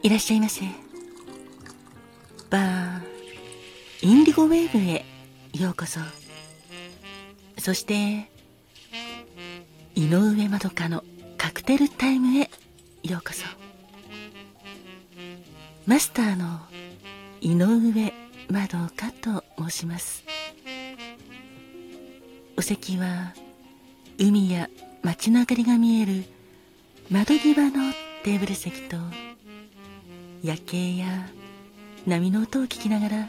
いらっしゃいませ。バーインディゴウェーブへようこそ。そして井上まどかのカクテルタイムへようこそ。マスターの井上まどかと申します。お席は海や街の明かりが見える窓際のテーブル席と夜景や波の音を聞きながら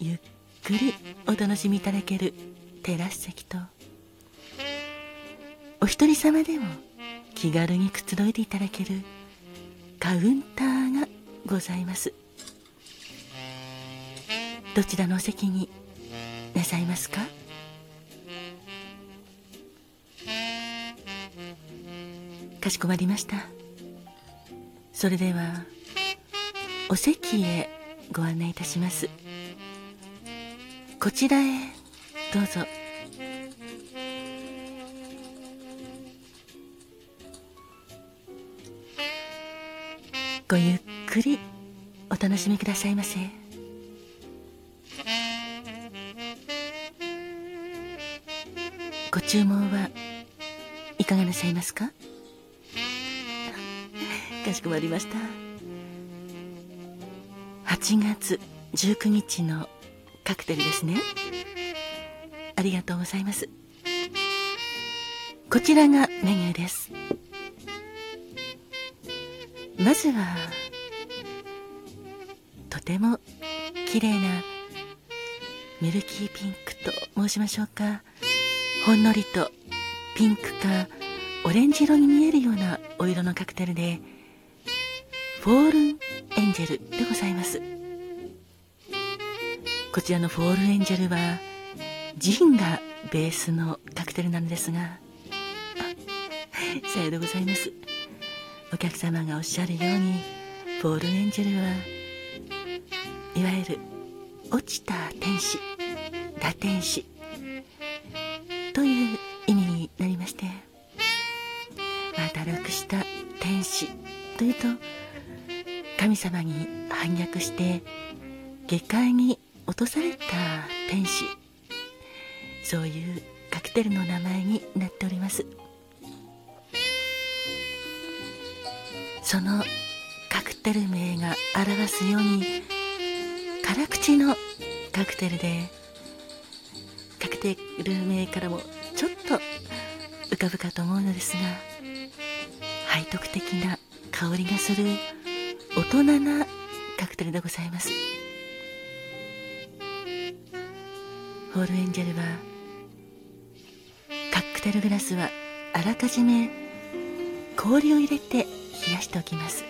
ゆっくりお楽しみいただけるテラス席とお一人様でも気軽にくつろいでいただけるカウンターがございます。どちらのお席になさいますか？かしこまりました。それではお席へご案内いたします。こちらへどうぞ。ごゆっくりお楽しみくださいませ。ご注文はいかがなさいますか？かしこまりました。8月19日のカクテルですね。ありがとうございます。こちらがメニューです。まずはとても綺麗なミルキーピンクと申しましょうか。ほんのりとピンクかオレンジ色に見えるようなお色のカクテルでフォールンエンジェルでございます。こちらのフォールエンジェルはジンがベースのカクテルなんですが さようでございます。お客様がおっしゃるようにフォールエンジェルはいわゆる落ちた天使堕天使という意味になりましてまあ堕落した天使というと神様に反逆して下界に落とされた天使。そういうカクテルの名前になっております。そのカクテル名が表すように辛口のカクテルでカクテル名からもちょっと浮かぶかと思うのですが背徳的な香りがする大人なカクテルでございます。ホールエンジェルはカクテルグラスはあらかじめ氷を入れて冷やしておきます。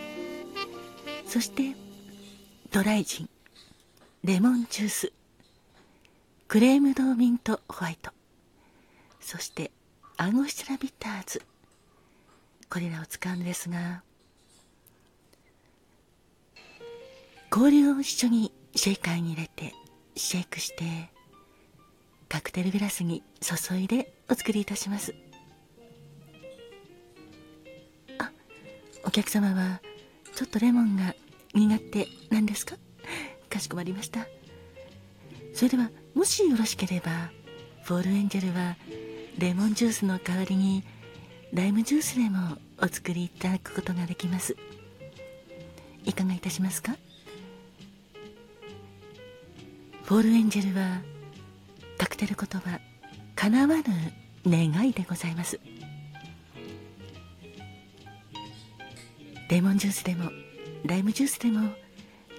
そしてドライジンレモンジュースクレームドーミントホワイトそしてアンゴシュラビターズ。これらを使うんですが氷を一緒にシェイカーに入れてシェイクしてカクテルグラスに注いでお作りいたします。あお客様はちょっとレモンが苦手なんですか？かしこまりました。それではもしよろしければフォールエンジェルはレモンジュースの代わりにライムジュースでもお作りいただくことができます。いかがいたしますか？フォールエンジェルはカクテル言葉叶わぬ願いでございます。レモンジュースでもライムジュースでも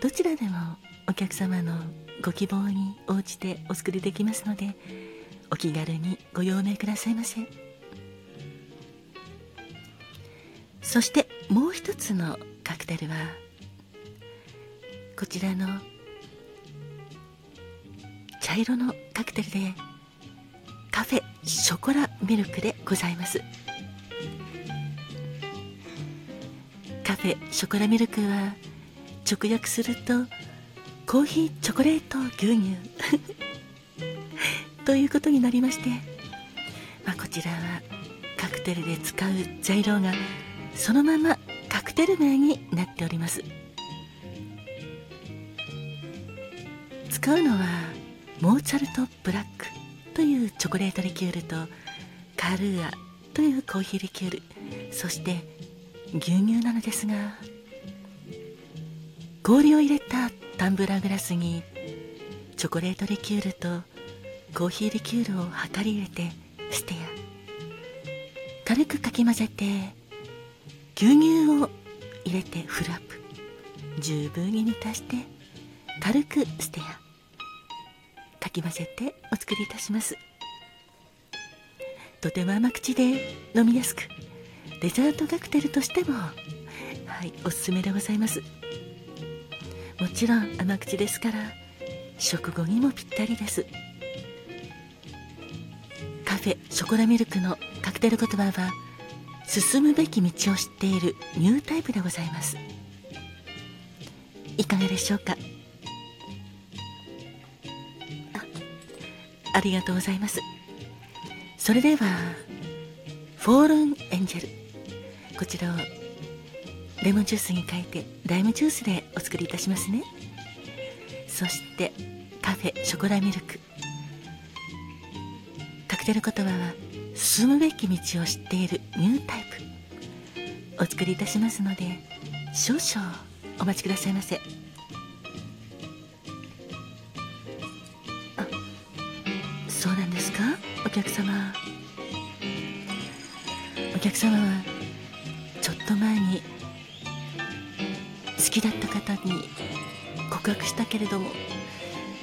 どちらでもお客様のご希望に応じてお作りできますのでお気軽にご用命くださいませ。そしてもう一つのカクテルはこちらの茶色のカクテルでカフェショコラミルクでございます。カフェショコラミルクは直訳するとコーヒーチョコレート牛乳。ということになりまして、まあ、こちらはカクテルで使う材料がそのままカクテル名になっております。使うのはモーツァルトブラックというチョコレートリキュールとカルーアというコーヒーリキュールそして牛乳なのですが氷を入れたタンブラーグラスにチョコレートリキュールとコーヒーリキュールを量り入れてステア。軽くかき混ぜて牛乳を入れてフルアップ。十分に満たして軽くステア。かき混ぜてお作りいたします。とても甘口で飲みやすくデザートカクテルとしてもはいおすすめでございます。もちろん甘口ですから食後にもぴったりです。カフェショコラミルクのカクテル言葉は進むべき道を知っているニュータイプでございます。いかがでしょうか？ありがとうございます。それではフォールンエンジェルこちらをレモンジュースに変えてライムジュースでお作りいたしますね。そしてカフェショコラミルク。カクテル言葉は進むべき道を知っているニュータイプお作りいたしますので少々お待ちくださいませ。お客様。お客様はちょっと前に好きだった方に告白したけれども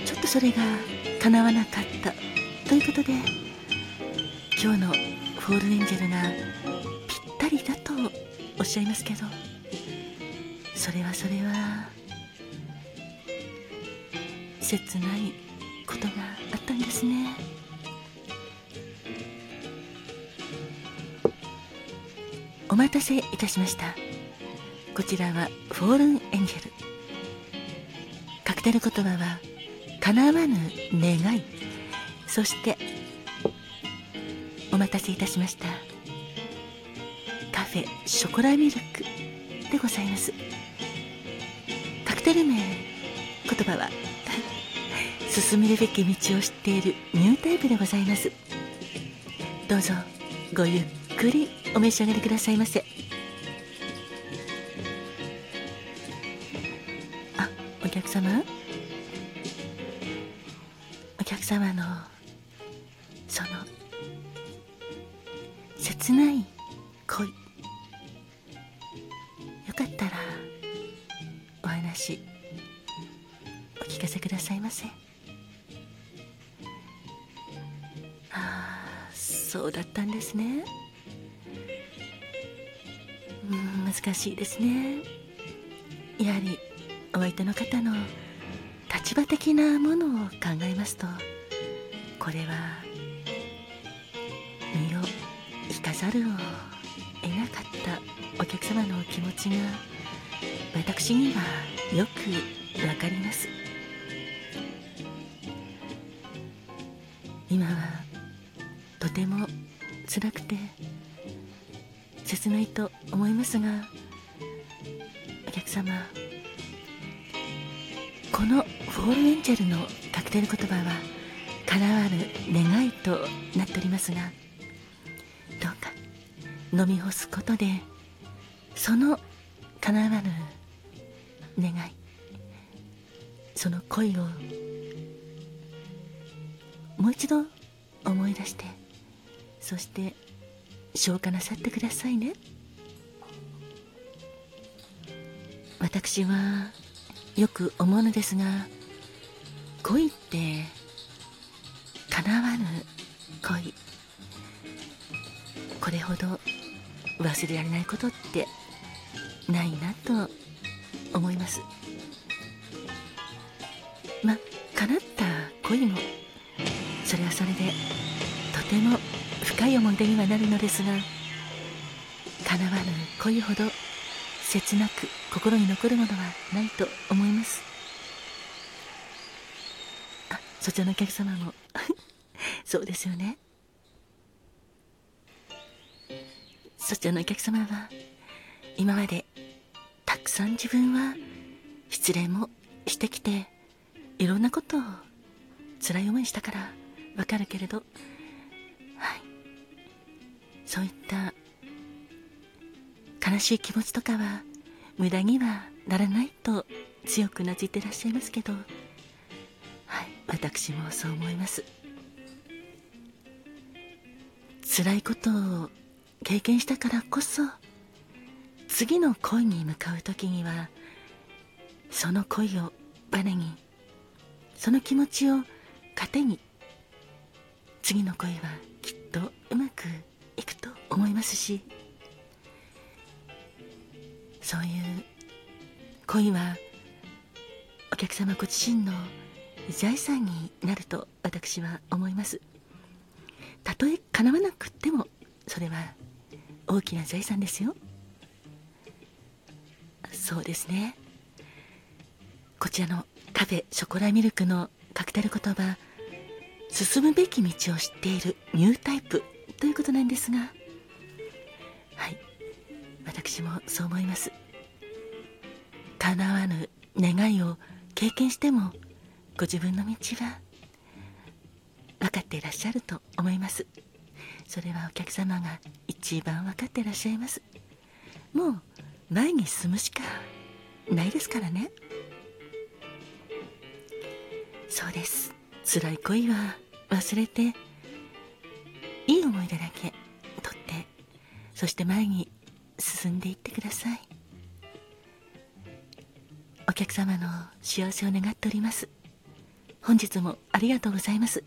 ちょっとそれが叶わなかったということで今日のフォールエンジェルがぴったりだとおっしゃいますけどそれはそれは切ないことがあったんですね。お待たせいたしました。こちらはフォールンエンジェルカクテル言葉は叶わぬ願い。そしてお待たせいたしました。カフェショコラミルク。でございます。カクテル名言葉は 進めるべき道を知っているニュータイプでございます。どうぞごゆっくり。お召し上がりくださいませ。あお客様？お客様のその切ない恋。よかったらお話お聞かせくださいませ。ああそうだったんですね。難しいですね。やはりお相手の方の立場的なものを考えますとこれは身を引かざるを得なかったお客様の気持ちが私にはよくわかります。今はとても辛くて切ないと思いますがお客様このフォールエンジェルのカクテル言葉は叶わぬ願いとなっておりますがどうか飲み干すことでその叶わぬ願いその恋をもう一度思い出してそして消化なさってくださいね。私はよく思うのですが恋って叶わぬ恋。これほど忘れられないことってないなと思います。ま叶った恋もそれはそれでとても深い思い出にはなるのですが叶わぬ恋ほど切なく心に残るものはないと思います。あそちらのお客様も。そうですよね。そちらのお客様は今までたくさん自分は失恋もしてきていろんなことを辛い思いしたからわかるけれどそういった悲しい気持ちとかは無駄にはならないと強くなじってらっしゃいますけどはい私もそう思います。辛いことを経験したからこそ次の恋に向かう時にはその恋をバネにその気持ちを糧に次の恋はきっとうまくいくと思いますしそういう恋はお客様ご自身の財産になると私は思います。たとえ叶わなくってもそれは大きな財産ですよ。そうですね。こちらのカフェショコラミルクのカクテル言葉進むべき道を知っているニュータイプ。ということなんですが。はい。私もそう思います。叶わぬ願いを経験してもご自分の道は分かっていらっしゃると思います。それはお客様が一番分かっていらっしゃいます。もう前に進むしかないですからね。そうです。辛い恋は忘れていい思い出だけ取ってそして前に進んでいってください。お客様の幸せを願っております。本日もありがとうございます。